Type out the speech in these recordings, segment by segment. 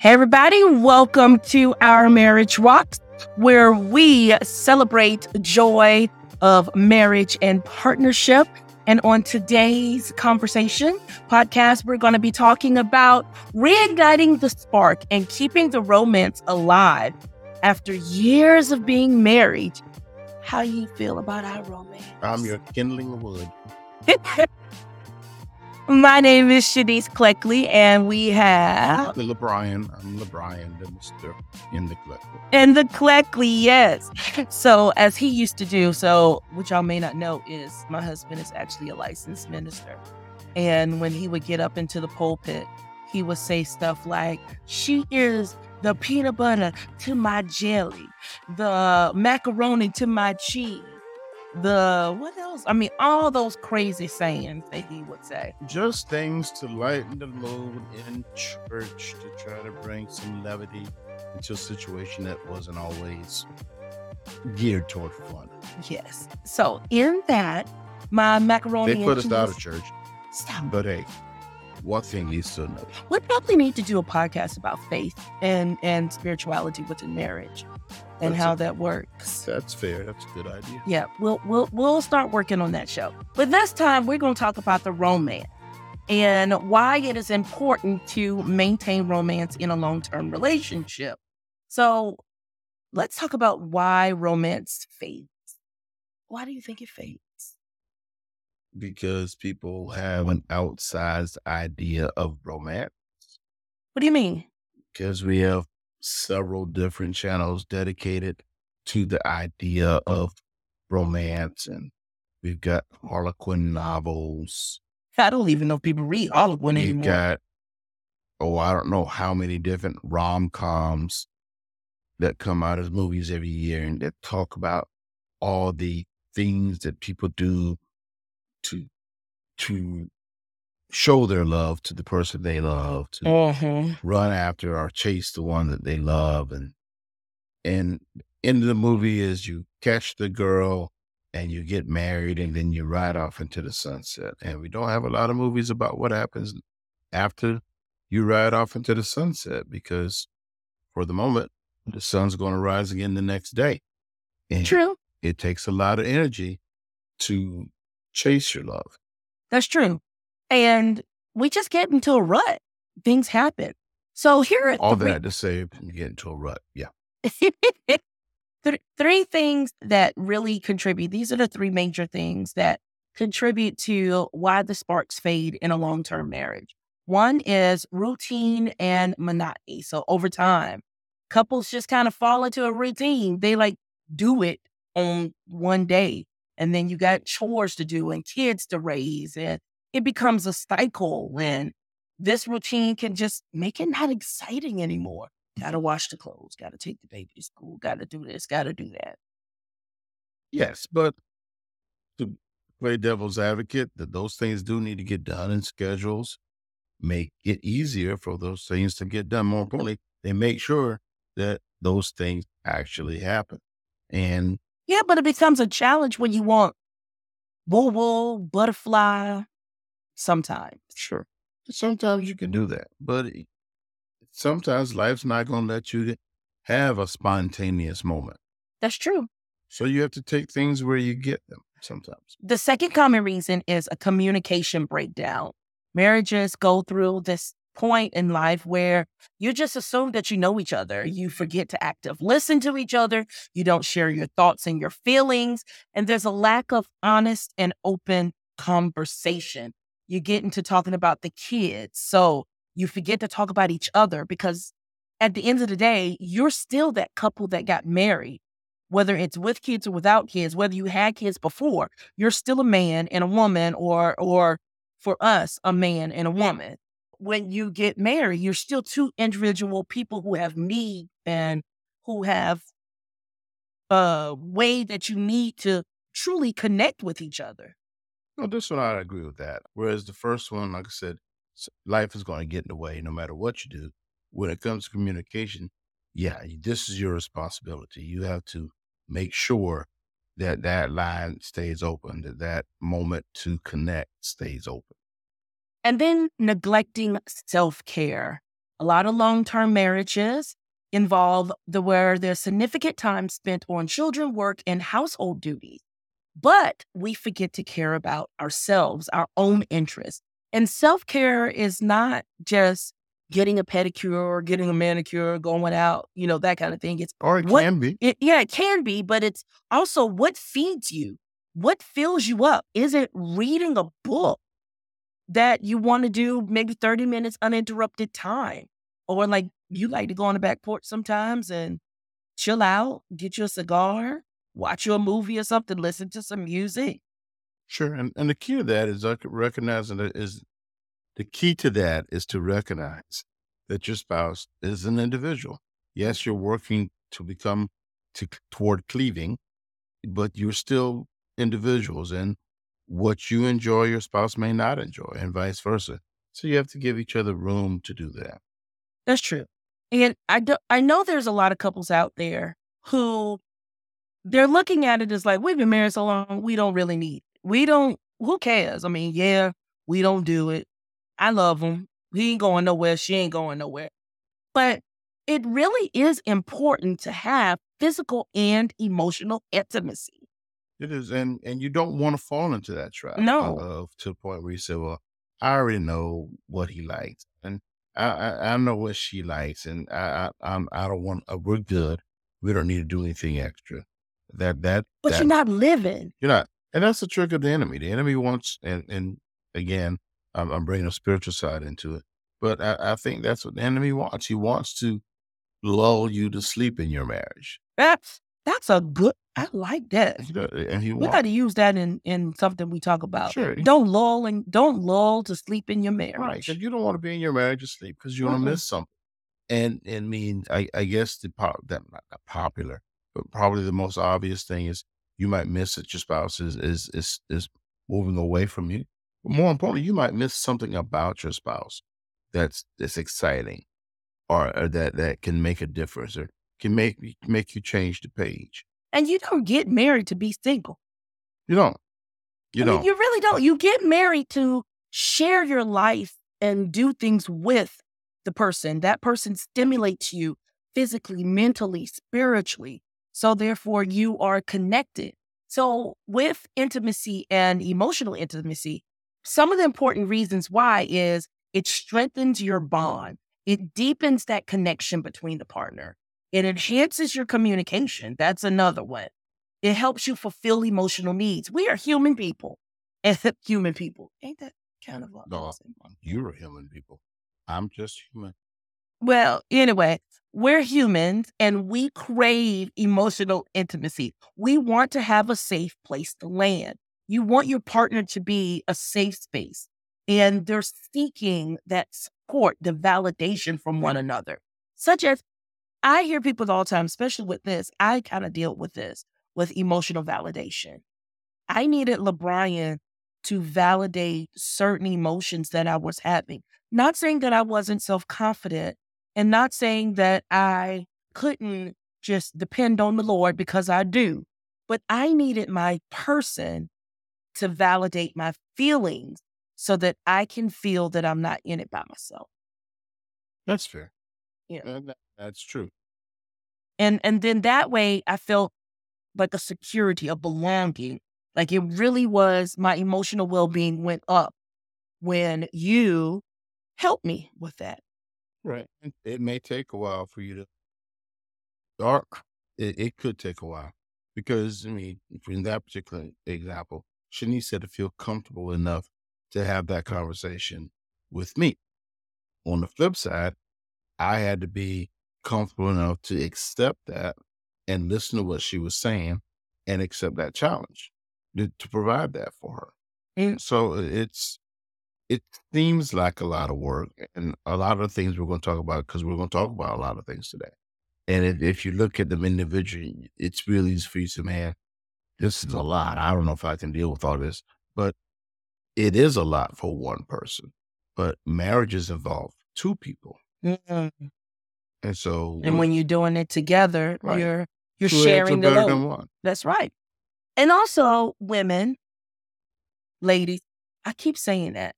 Hey, everybody, welcome to Our Marriage Rocks, where we celebrate joy of marriage and partnership. And on today's conversation podcast, we're going to be talking about reigniting the spark and keeping the romance alive after years of being married. How you feel about our romance? I'm your kindling wood. My name is Shennice Cleckley, and we have the LeBrian. I'm LeBrian, the Mister in the Cleckley. And the Cleckley, yes. So, as he used to do, so what y'all may not know is my husband is actually a licensed minister, and when he would get up into the pulpit, he would say stuff like, "She is the peanut butter to my jelly, the macaroni to my cheese." The what else? I mean, all those crazy sayings that he would say. Just things to lighten the load in church to try to bring some levity into a situation that wasn't always geared toward fun. Yes. So in that, my macaroni. They put us out of church. Stop. But hey, one thing leads to another. We probably need to do a podcast about faith and and spirituality within marriage and that's how a, that works. That's fair. That's a good idea. Yeah, we'll we'll we'll start working on that show. But this time we're going to talk about the romance and why it is important to maintain romance in a long-term relationship. So, let's talk about why romance fades. Why do you think it fades? Because people have an outsized idea of romance. What do you mean? Because we have several different channels dedicated to the idea of romance. And we've got Harlequin novels. I don't even know if people read Harlequin We've anymore. got, oh, I don't know how many different rom coms that come out as movies every year and that talk about all the things that people do to to show their love to the person they love, to Mhm. run after or chase the one that they love. And and end of the movie is you catch the girl and you get married and then you ride off into the sunset. And we don't have a lot of movies about what happens after you ride off into the sunset because for the moment, the sun's going to rise again the next day. And True. it takes a lot of energy to chase your love. That's true. And we just get into a rut. Things happen. So here are All three, that to say, you get into a rut. Yeah. Th- three things that really contribute. These are the three major things that contribute to why the sparks fade in a long term marriage. One is routine and monotony. So over time, couples just kind of fall into a routine. They like do it on one day. And then you got chores to do and kids to raise. And it becomes a cycle when this routine can just make it not exciting anymore. Gotta mm-hmm. wash the clothes, gotta take the baby to school, gotta do this, gotta do that. Yes, but to play devil's advocate, that those things do need to get done in schedules, make it easier for those things to get done. More importantly, they make sure that those things actually happen. And Yeah, but it becomes a challenge when you want woo woo, butterfly, sometimes. sure, sometimes you can do that, but sometimes life's not going to let you have a spontaneous moment. That's true. So you have to take things where you get them sometimes. The second common reason is a communication breakdown. Marriages go through this point in life where you just assume that you know each other. You forget to active listen to each other. You don't share your thoughts and your feelings. And there's a lack of honest and open conversation. You get into talking about the kids. So you forget to talk about each other because at the end of the day, you're still that couple that got married whether it's with kids or without kids, whether you had kids before, you're still a man and a woman, or or for us, a man and a woman. When you get married, you're still two individual people who have need and who have a way that you need to truly connect with each other. No, this one I agree with that. Whereas the first one, like I said, life is going to get in the way no matter what you do. When it comes to communication, yeah, this is your responsibility. You have to make sure that that line stays open, that that moment to connect stays open. And then neglecting self care. A lot of long term marriages involve the where there's significant time spent on children, work, and household duties. But we forget to care about ourselves, our own interests. And self care is not just getting a pedicure or getting a manicure, going out, you know, that kind of thing. It's Or it what, can be. it, yeah, it can be, but it's also what feeds you, what fills you up. Is it reading a book that you want to do maybe 30 minutes uninterrupted time? Or like you like to go on the back porch sometimes and chill out, get you a cigar, watch you a movie or something, listen to some music. Sure. And and the key to that is uh, recognizing that is the key to that is to recognize that your spouse is an individual. Yes, you're working to become to toward cleaving, but you're still individuals and what you enjoy your spouse may not enjoy and vice versa. So you have to give each other room to do that. That's true. And I do, I know there's a lot of couples out there who they're looking at it as like, we've been married so long, we don't really need. It. We don't, who cares? I mean, yeah, we don't do it. I love him. He ain't going nowhere. She ain't going nowhere. But it really is important to have physical and emotional intimacy. It is, and and you don't want to fall into that trap No. of to the point where you say, "Well, I already know what he likes, and I I, I know what she likes, and I, I I'm I don't want. Uh, we're good. We don't need to do anything extra. That that But that you're not living. you're not, and that's the trick of the enemy. The enemy wants, and and again, I'm, I'm bringing a spiritual side into it, but I, I think that's what the enemy wants. He wants to lull you to sleep in your marriage, That's that's a good I like that. You know, and he We got to use that in in something we talk about. sure. Don't lull and don't lull to sleep in your Right. marriage. Because you don't want to be in your marriage asleep because you want to Mm-mm. miss something. And and mean, I, I guess the pop that not popular, but probably the most obvious thing is you might miss that your spouse is is is is moving away from you. But more importantly, you might miss something about your spouse that's that's exciting or, or that that can make a difference or can make make you change the page. And you don't get married to be single. You don't. You I don't. mean, you really don't. You get married to share your life and do things with the person. That person stimulates you physically, mentally, spiritually. So therefore, you are connected. So with intimacy and emotional intimacy, some of the important reasons why is it strengthens your bond. It deepens that connection between the partner. It enhances your communication. That's another one. It helps you fulfill emotional needs. We are human people. And human people. Ain't that kind of no, awesome? you're a human people. I'm just human. Well, anyway, we're humans and we crave emotional intimacy. We want to have a safe place to land. You want your partner to be a safe space, and they're seeking that support, the validation from one another. Such as I hear people all the time, especially with this, I kind of deal with this with emotional validation. I needed LeBrian to validate certain emotions that I was having. Not saying that I wasn't self confident and not saying that I couldn't just depend on the Lord because I do, but I needed my person to validate my feelings so that I can feel that I'm not in it by myself. That's fair. Yeah. That- that's true. And and then that way I felt like a security, a belonging. Like it really was my emotional well-being went up when you helped me with that. Right. It, may take a while for you to start. It, it could take a while because, I mean, in that particular example, Shennice had to feel comfortable enough to have that conversation with me. On the flip side, I had to be comfortable enough to accept that and listen to what she was saying and accept that challenge to, to provide that for her. Mm. So it's it seems like a lot of work and a lot of things we're going to talk about because we're going to talk about a lot of things today. And if, if you look at them individually, it's really easy for you to say, man, this is a lot. I don't know if I can deal with all this, but it is a lot for one person. But marriages involve two people. Mm. And so And when you're doing it together, Right. you're you're two sharing the load. than one. That's right. And also, women, ladies, I keep saying that,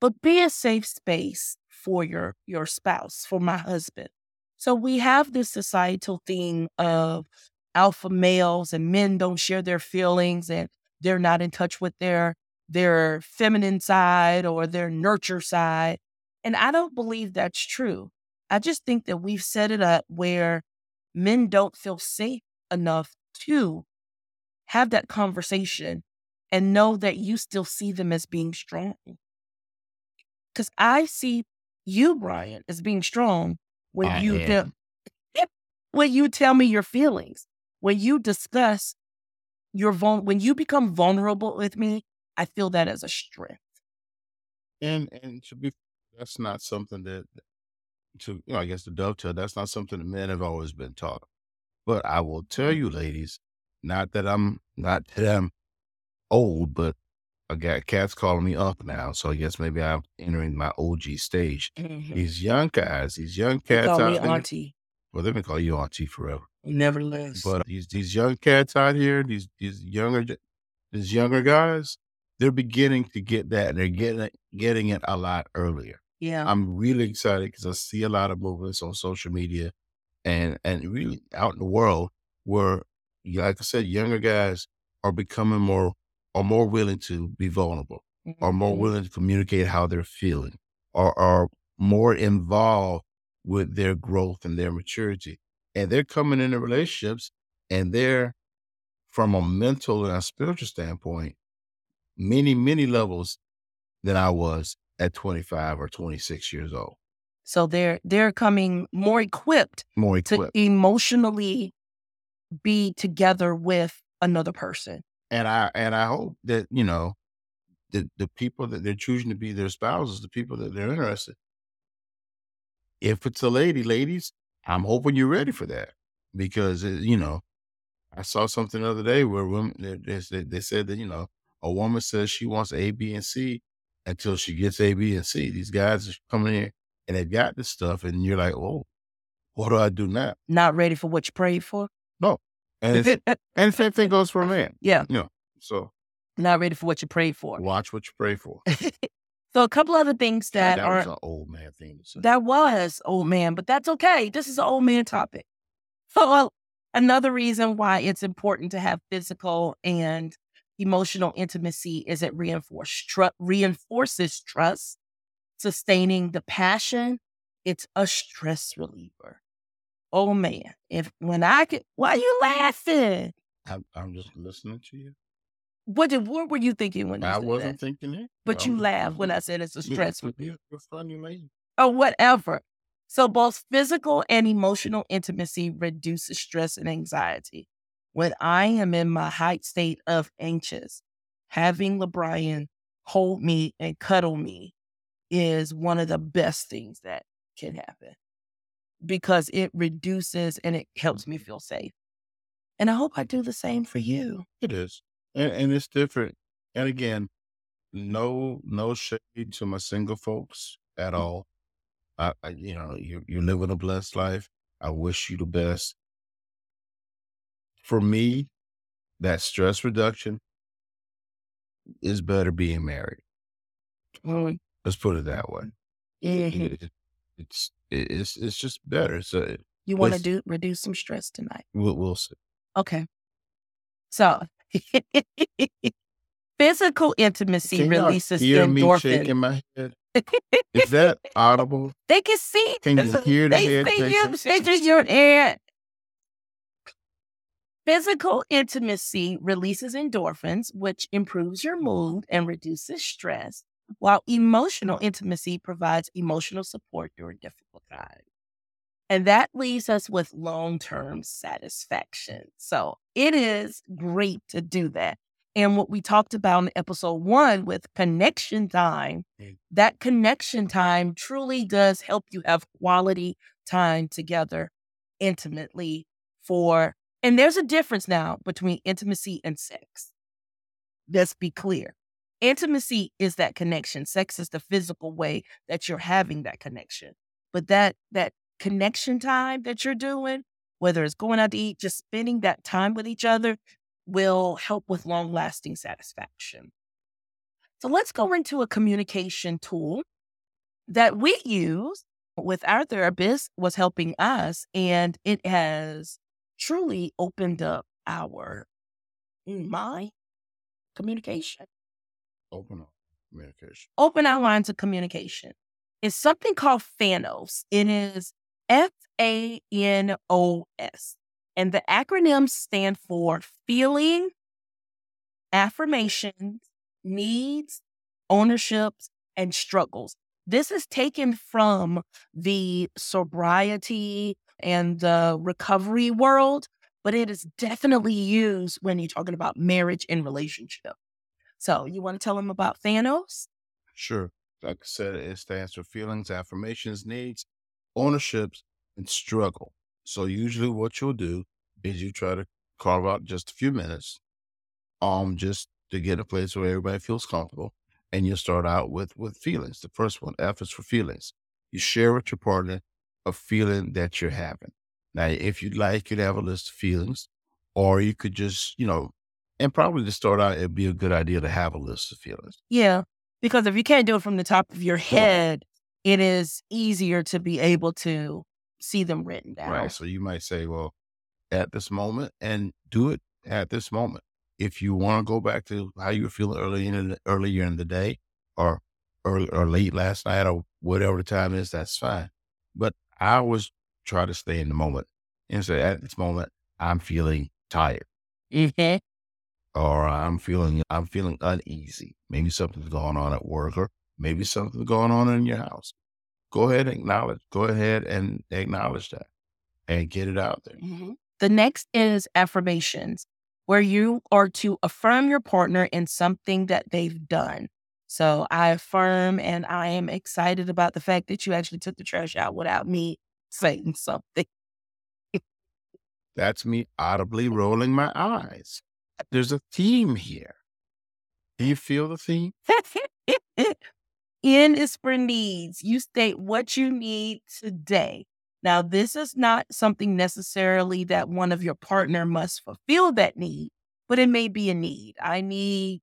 but be a safe space for your your spouse, for my husband. So we have this societal thing of alpha males and men don't share their feelings and they're not in touch with their their feminine side or their nurture side. And I don't believe that's true. I just think that we've set it up where men don't feel safe enough to have that conversation and know that you still see them as being strong. Because I see you, Brian, as being strong when I you am. tell, when you tell me your feelings, when you discuss your vul- when you become vulnerable with me, I feel that as a strength. And and to be that's not something that to you know, I guess the dovetail, that's not something that men have always been taught. But I will tell mm. you, ladies, not that I'm not that I'm old, but I got cats calling me up now. So I guess maybe I'm entering my OG stage. Mm-hmm. These young guys, these young They cats call out me there. auntie. Well, they've been calling you auntie forever. Nevertheless, But these these young cats out here, these these younger these younger guys, they're beginning to get that, and they're getting it, getting it a lot earlier. yeah, I'm really excited because I see a lot of movements on social media and and really out in the world where, like I said, younger guys are becoming more are more willing to be vulnerable, are more Mhm. willing to communicate how they're feeling, are are more involved with their growth and their maturity, and they're coming into relationships, and they're from a mental and a spiritual standpoint, many many levels than I was at 25 or 26 years old. So they're they're coming more equipped More to equipped. emotionally be together with another person. And I and I hope that you know the the people that they're choosing to be their spouses, the people that they're interested. If it's a lady, ladies, I'm hoping you're ready for that because it, you know I saw something the other day where women they, they, said- they said that you know a woman says she wants A, B, and C until she gets A, B, and C. These guys are coming in and they've got this stuff, and you're like, oh, what do I do now? Not ready for what you prayed for. No, and it's, and the same thing goes for a man. yeah, Yeah. So not ready for what you prayed for. watch what you pray for. so a couple other things God, that, that are was an old man thing to say. that was old man, but that's okay. This is an old man topic. So uh, another reason why it's important to have physical and emotional intimacy is it reinforce tru- reinforces trust, sustaining the passion. It's a stress reliever. Oh man, if when I could, why are you laughing? I'm, I'm just listening to you. What did what were you thinking when I said wasn't that? thinking it, But you laughed when I said it's a You- stress you- reliever. You're funny lady. or oh, whatever. So both physical and emotional intimacy reduces stress and anxiety. When I am in my height state of anxious, having LeBrian hold me and cuddle me is one of the best things that can happen because it reduces and it helps me feel safe. And I hope I do the same for you. It is, and, and it's different. And again, no no shade to my single folks at all. I, I you know you you're living a blessed life. I wish you the best. For me, that stress reduction is better being married. Mm, Let's put it that way. mhm. It- it- it's it- it's it's just better. So You want to do reduce some stress tonight? we'll, we'll see. Okay. So physical intimacy Can releases hear me shaking my head? Is that audible? they can see. Can you hear the they head see you shaking your head. Physical intimacy releases endorphins, which improves your mood and reduces stress, while emotional intimacy provides emotional support during difficult times. And that leaves us with long term satisfaction. So it is great to do that. And what we talked about in episode one with connection time, Mm. that connection time truly does help you have quality time together intimately for, and there's a difference now between intimacy and sex. Let's be clear. Intimacy is that connection. Sex is the physical way that you're having that connection. But that, that connection time that you're doing, whether it's going out to eat, just spending that time with each other will help with long lasting satisfaction. So let's go into a communication tool that we use with our therapist was helping us. And it has truly opened up our mm, my communication. Open up communication. Open our lines of communication. It's something called FANOS. It is F A N O S. And the acronyms stand for feeling, affirmations, needs, ownerships, and struggles. This is taken from the sobriety and the recovery world, but it is definitely used when you're talking about marriage and relationship. So, you want to tell them about FANOS? Sure. Like I said, it stands for feelings, affirmations, needs, ownerships, and struggle. So usually what you'll do is you try to carve out just a few minutes, um, just to get a place where everybody feels comfortable. And you start out with with feelings. The first one, F is for feelings. You share with your partner a feeling that you're having. Now, if you'd like, you'd have a list of feelings, or you could just, you know, and probably to start out, it'd be a good idea to have a list of feelings. Yeah. Because if you can't do it from the top of your head, it is easier to be able to see them written down. Right. So you might say, well, at this moment, and do it at this moment. If you want to go back to how you were feeling early in the, earlier in the day, or early or late last night, or whatever the time is, that's fine. But I always try to stay in the moment and say, at this moment, I'm feeling tired. Mm-hmm. Or I'm feeling I'm feeling uneasy. Maybe something's going on at work, or maybe something's going on in your house. Go ahead and acknowledge. Go ahead and acknowledge that, and get it out there. Mm-hmm. The next is affirmations, where you are to affirm your partner in something that they've done. So I affirm and I am excited about the fact that you actually took the trash out without me saying something. That's me audibly rolling my eyes. There's a theme here. Do you feel the theme? N is for needs. You state what you need today. Now, this is not something necessarily that one of your partner must fulfill that need, but it may be a need. I need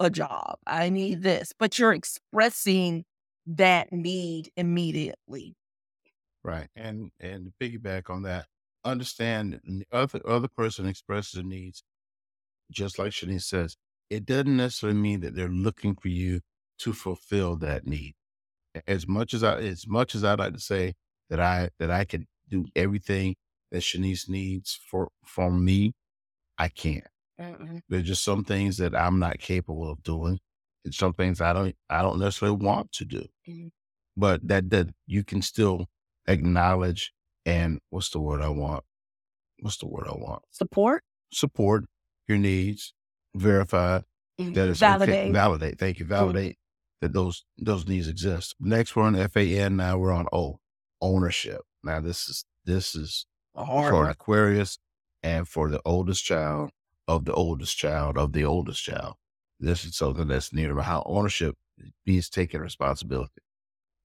a job. I need this, but you're expressing that need immediately. Right. And and to piggyback on that, understand the other other person expresses their needs, just like Shennice says, it doesn't necessarily mean that they're looking for you to fulfill that need. As much as I as much as I'd like to say that I that I can do everything that Shennice needs for from me, I can't. Mm-mm. There's just some things that I'm not capable of doing. And some things I don't I don't necessarily want to do. Mm-hmm. But that that you can still acknowledge and what's the word I want? What's the word I want? Support. Support your needs, verify mm-hmm. that it's validate. Okay. Validate. Thank you. Validate mm-hmm. that those those needs exist. Next we're on FAN. Now we're on O. Ownership. Now this is this is for Aquarius and for the oldest child of the oldest child of the oldest child. This is something that's near about how ownership means taking responsibility.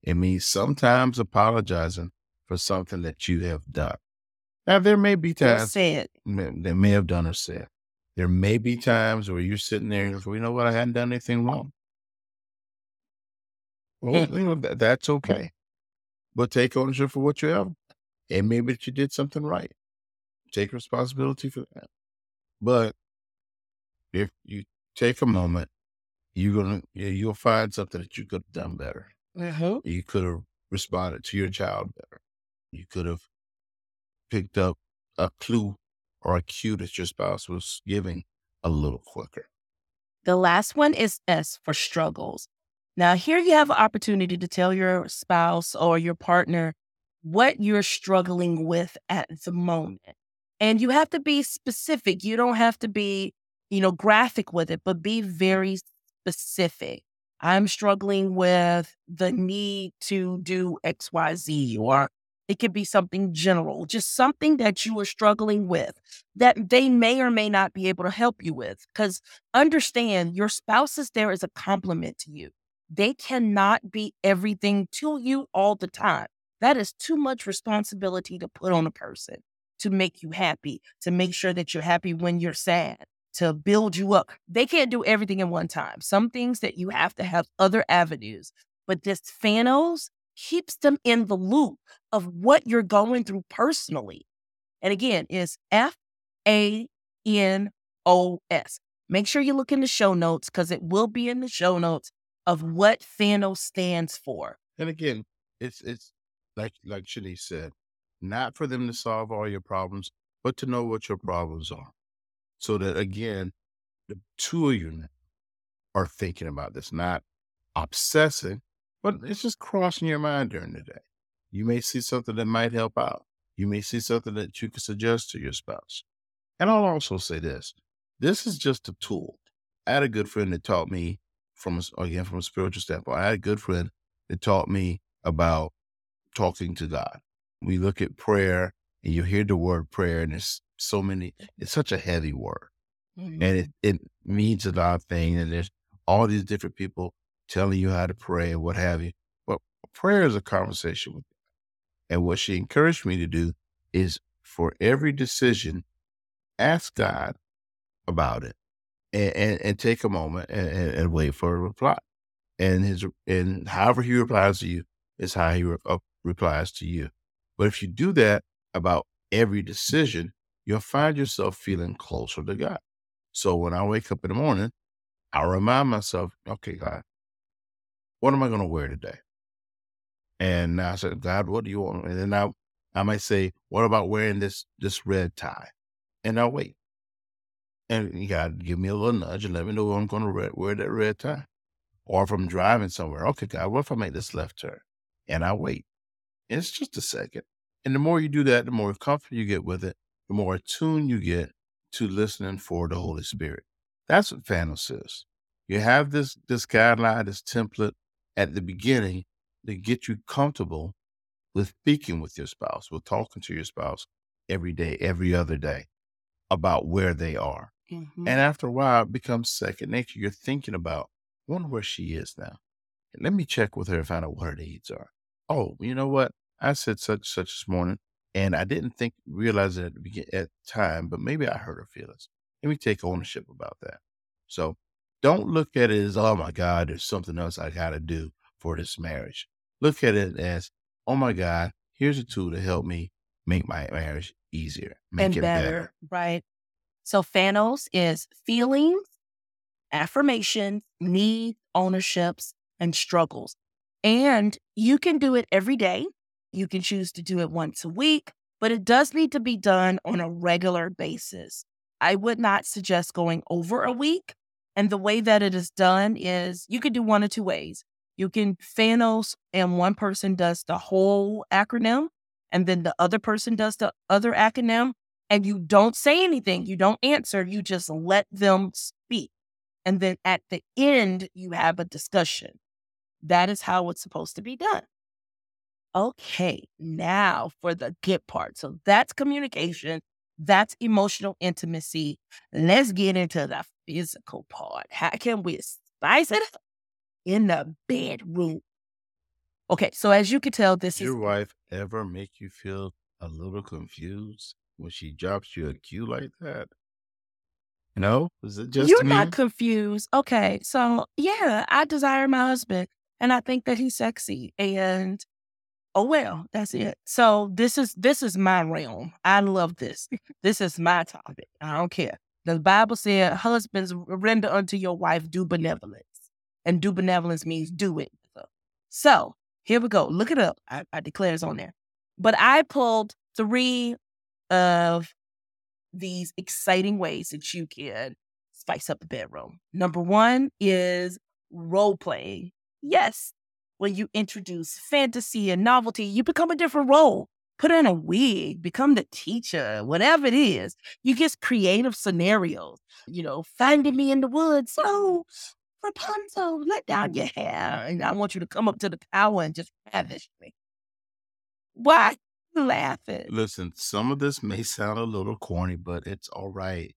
It means sometimes apologizing for something that you have done. Now, there may be times said. they may have done or said. There may be times where you're sitting there and go, you know what, I hadn't done anything wrong. Well, you know, that, that's okay. But take ownership for what you have. And maybe that you did something right. Take responsibility for that. But if you take a moment, you're gonna you'll find something that you could have done better. Mm-hmm. You could have responded to your child better. You could have picked up a clue or a cue that your spouse was giving a little quicker. The last one is S for struggles. Now, here you have an opportunity to tell your spouse or your partner what you're struggling with at the moment. And you have to be specific. You don't have to be, you know, graphic with it, but be very specific. I'm struggling with the need to do XYZ, or it could be something general, just something that you are struggling with that they may or may not be able to help you with. Because understand your spouse is there as a compliment to you. They cannot be everything to you all the time. That is too much responsibility to put on a person to make you happy, to make sure that you're happy when you're sad, to build you up. They can't do everything in one time. Some things that you have to have other avenues. But this Fanos keeps them in the loop of what you're going through personally. And again, is F A N O S. Make sure you look in the show notes because it will be in the show notes of what Fanos stands for. And again, it's it's like like Shennice said, not for them to solve all your problems, but to know what your problems are. So that again, the two of you are thinking about this, not obsessing, but it's just crossing your mind during the day. You may see something that might help out. You may see something that you can suggest to your spouse. And I'll also say this this is just a tool. I had a good friend that taught me from a, again from a spiritual standpoint. I had a good friend that taught me about talking to God. We look at prayer and you hear the word prayer, and it's so many, it's such a heavy word. Mm-hmm. And it, it means a lot of things. And there's all these different people telling you how to pray and what have you. But prayer is a conversation with God. And what she encouraged me to do is for every decision, ask God about it and, and, and take a moment and, and, wait for a reply. And his and however he replies to you is how he re- uh, replies to you. But if you do that about every decision, you'll find yourself feeling closer to God. So when I wake up in the morning, I remind myself, okay, God, what am I going to wear today? And I said, God, what do you want? And then I, I might say, what about wearing this this red tie? And I'll wait. And to give me a little nudge and let me know I'm going to wear that red tie. Or if I'm driving somewhere, okay, God, what if I make this left turn? And I wait. And it's just a second. And the more you do that, the more comfortable you get with it, the more attuned you get to listening for the Holy Spirit. That's what Fanos is. You have this this guideline, this template at the beginning to get you comfortable with speaking with your spouse, with talking to your spouse every day, every other day about where they are. Mm-hmm. And after a while, it becomes second nature. You're thinking about, I wonder where she is now. Let me check with her and find out what her needs are. Oh, you know what? I said such such this morning, and I didn't think realize it at the at the time, but maybe I hurt her feelings. Let me take ownership about that. So don't look at it as, oh my God, there's something else I got to do for this marriage. Look at it as, oh my God, here's a tool to help me make my marriage easier, make and it better, better. Right. So Fanos is feelings, affirmations, needs, ownerships, and struggles. And you can do it every day. You can choose to do it once a week, but it does need to be done on a regular basis. I would not suggest going over a week. And the way that it is done is you can do one of two ways. You can Fanos, and one person does the whole acronym, and then the other person does the other acronym, and you don't say anything, you don't answer, you just let them speak. And then at the end, you have a discussion. That is how it's supposed to be done. Okay, now for the good part. So that's communication, that's emotional intimacy. Let's get into the physical part. How can we spice it up in the bedroom? Okay, so as you can tell, this Does your wife ever make you feel a little confused when she drops you a cue like that? No? Is it just you're me? not confused. Okay, so yeah, I desire my husband and I think that he's sexy. And oh well, that's it. So this is this is my realm. I love this. this is my topic. I don't care. The Bible said, "Husbands, render unto your wife due benevolence," and due benevolence means do it. So here we go. Look it up. I, I declare it's on there. But I pulled three of these exciting ways that you can spice up the bedroom. Number one is role playing. Yes, when you introduce fantasy and novelty, you become a different role. Put in a wig, become the teacher, whatever it is. You get creative scenarios. You know, finding me in the woods. So, Rapunzel, let down your hair. And I want you to come up to the tower and just ravish me. Why laughing. Listen, some of this may sound a little corny, but it's all right.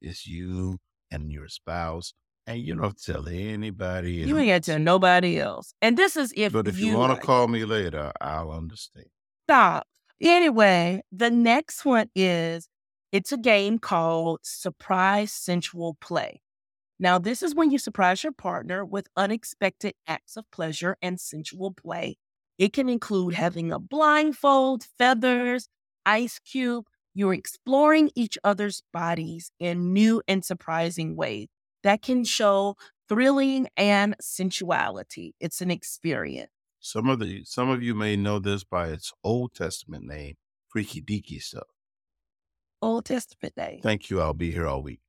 It's you and your spouse, and you don't tell anybody. You ain't got to tell nobody else. And this is if But if you, you want to call me later, I'll understand. stop. Anyway, the next one is it's a game called Surprise Sensual Play. Now, this is when you surprise your partner with unexpected acts of pleasure and sensual play. It can include having a blindfold, feathers, ice cube. You're exploring each other's bodies in new and surprising ways that can show thrilling and sensuality. It's an experience. Some of the some of you may know this by its Old Testament name, freaky deaky stuff. Old Testament name. Thank you. I'll be here all week.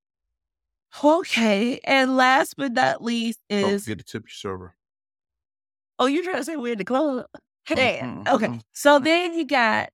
Okay. And last but not least Don't is forget to tip your server. oh, you're trying to say we're in the club? Mhm, Okay. mhm. So then you got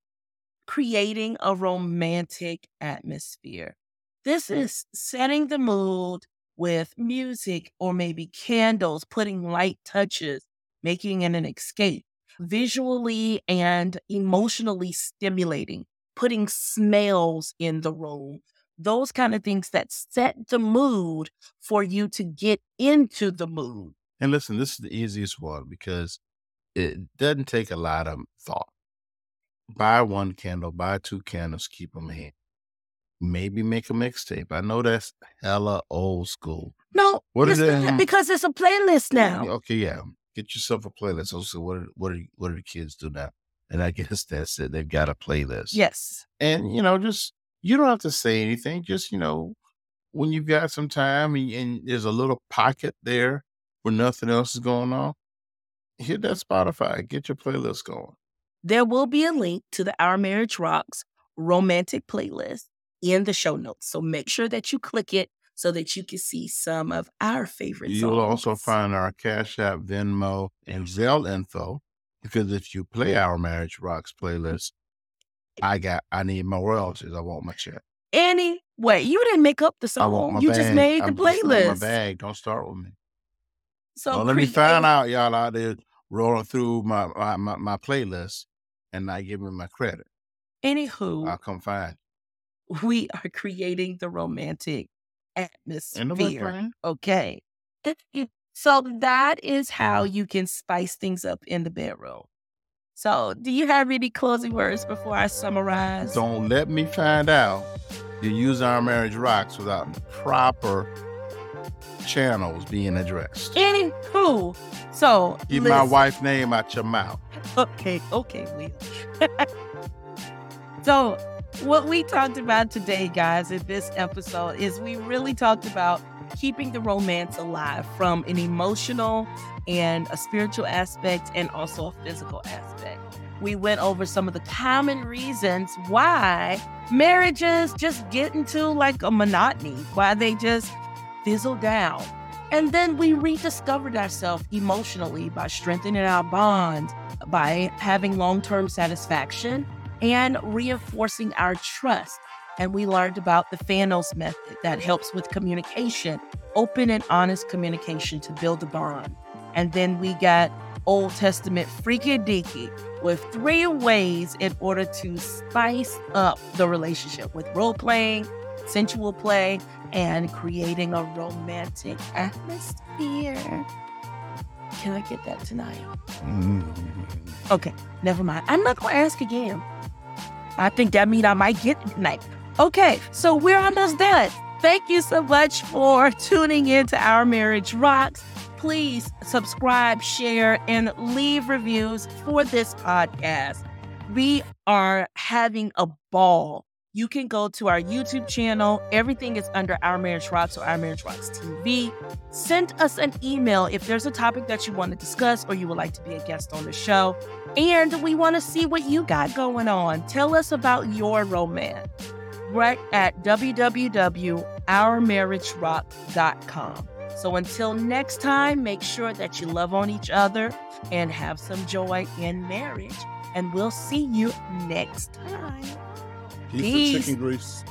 creating a romantic atmosphere. This is setting the mood with music or maybe candles, putting light touches, making it an escape, visually and emotionally stimulating, putting smells in the room. Those kind of things that set the mood for you to get into the mood. And listen, this is the easiest one because it doesn't take a lot of thought. Buy one candle, buy two candles, keep them in. Maybe make a mixtape. I know that's hella old school. No, What is it? because it's a playlist now. Okay, yeah. Get yourself a playlist. Also, what are, what are what do the kids do now? And I guess that's it. They've got a playlist. Yes. And you know, just you don't have to say anything. Just you know, when you've got some time and, and there's a little pocket there where nothing else is going on, hit that Spotify. Get your playlist going. There will be a link to the Our Marriage Rocks romantic playlist in the show notes. So make sure that you click it so that you can see some of our favorite. You'll also find our Cash App, Venmo, and Zelle info. Because if you play our Marriage Rocks playlist, I got I need my royalties. I want my check. Anyway, you didn't make up the song. You bag. just made the I'm just my bag. Don't start with me. So Well, let me find out y'all out there rolling through my my, my, my playlist and not giving me my credit. Anywho, I'll come find we are creating the romantic you. Ain't nobody atmosphere. Okay. So that is how you can spice things up in the bedroom. So, do you have any closing words before I summarize? Don't let me find out you use our marriage rocks without proper channels being addressed. Any who? so Keep my wife's name out your mouth. Okay, okay, Will. so, what we talked about today, guys, in this episode is we really talked about keeping the romance alive from an emotional and a spiritual aspect and also a physical aspect. We went over some of the common reasons why marriages just get into like a monotony, why they just fizzle down. And then we rediscovered ourselves emotionally by strengthening our bond, by having long term satisfaction, and reinforcing our trust. And we learned about the Fanos method that helps with communication, open and honest communication to build a bond. And then we got Old Testament freaky deaky with three ways in order to spice up the relationship with role playing, sensual play, and creating a romantic atmosphere. Can I get that tonight? Mm-hmm. Okay, never mind. I'm not gonna ask again. I think that means I might get tonight. Okay, so we're almost done. Thank you so much for tuning in to Our Marriage Rocks. Please subscribe, share, and leave reviews for this podcast. We are having a ball. You can go to our YouTube channel. Everything is under Our Marriage Rocks or Our Marriage Rocks TV. Send us an email if there's a topic that you want to discuss or you would like to be a guest on the show. And we want to see what you got going on. Tell us about your romance right at www.ourmarriagerock.com. So until next time, make sure that you love on each other and have some joy in marriage. And we'll see you next time. Piece Peace. chicken grease.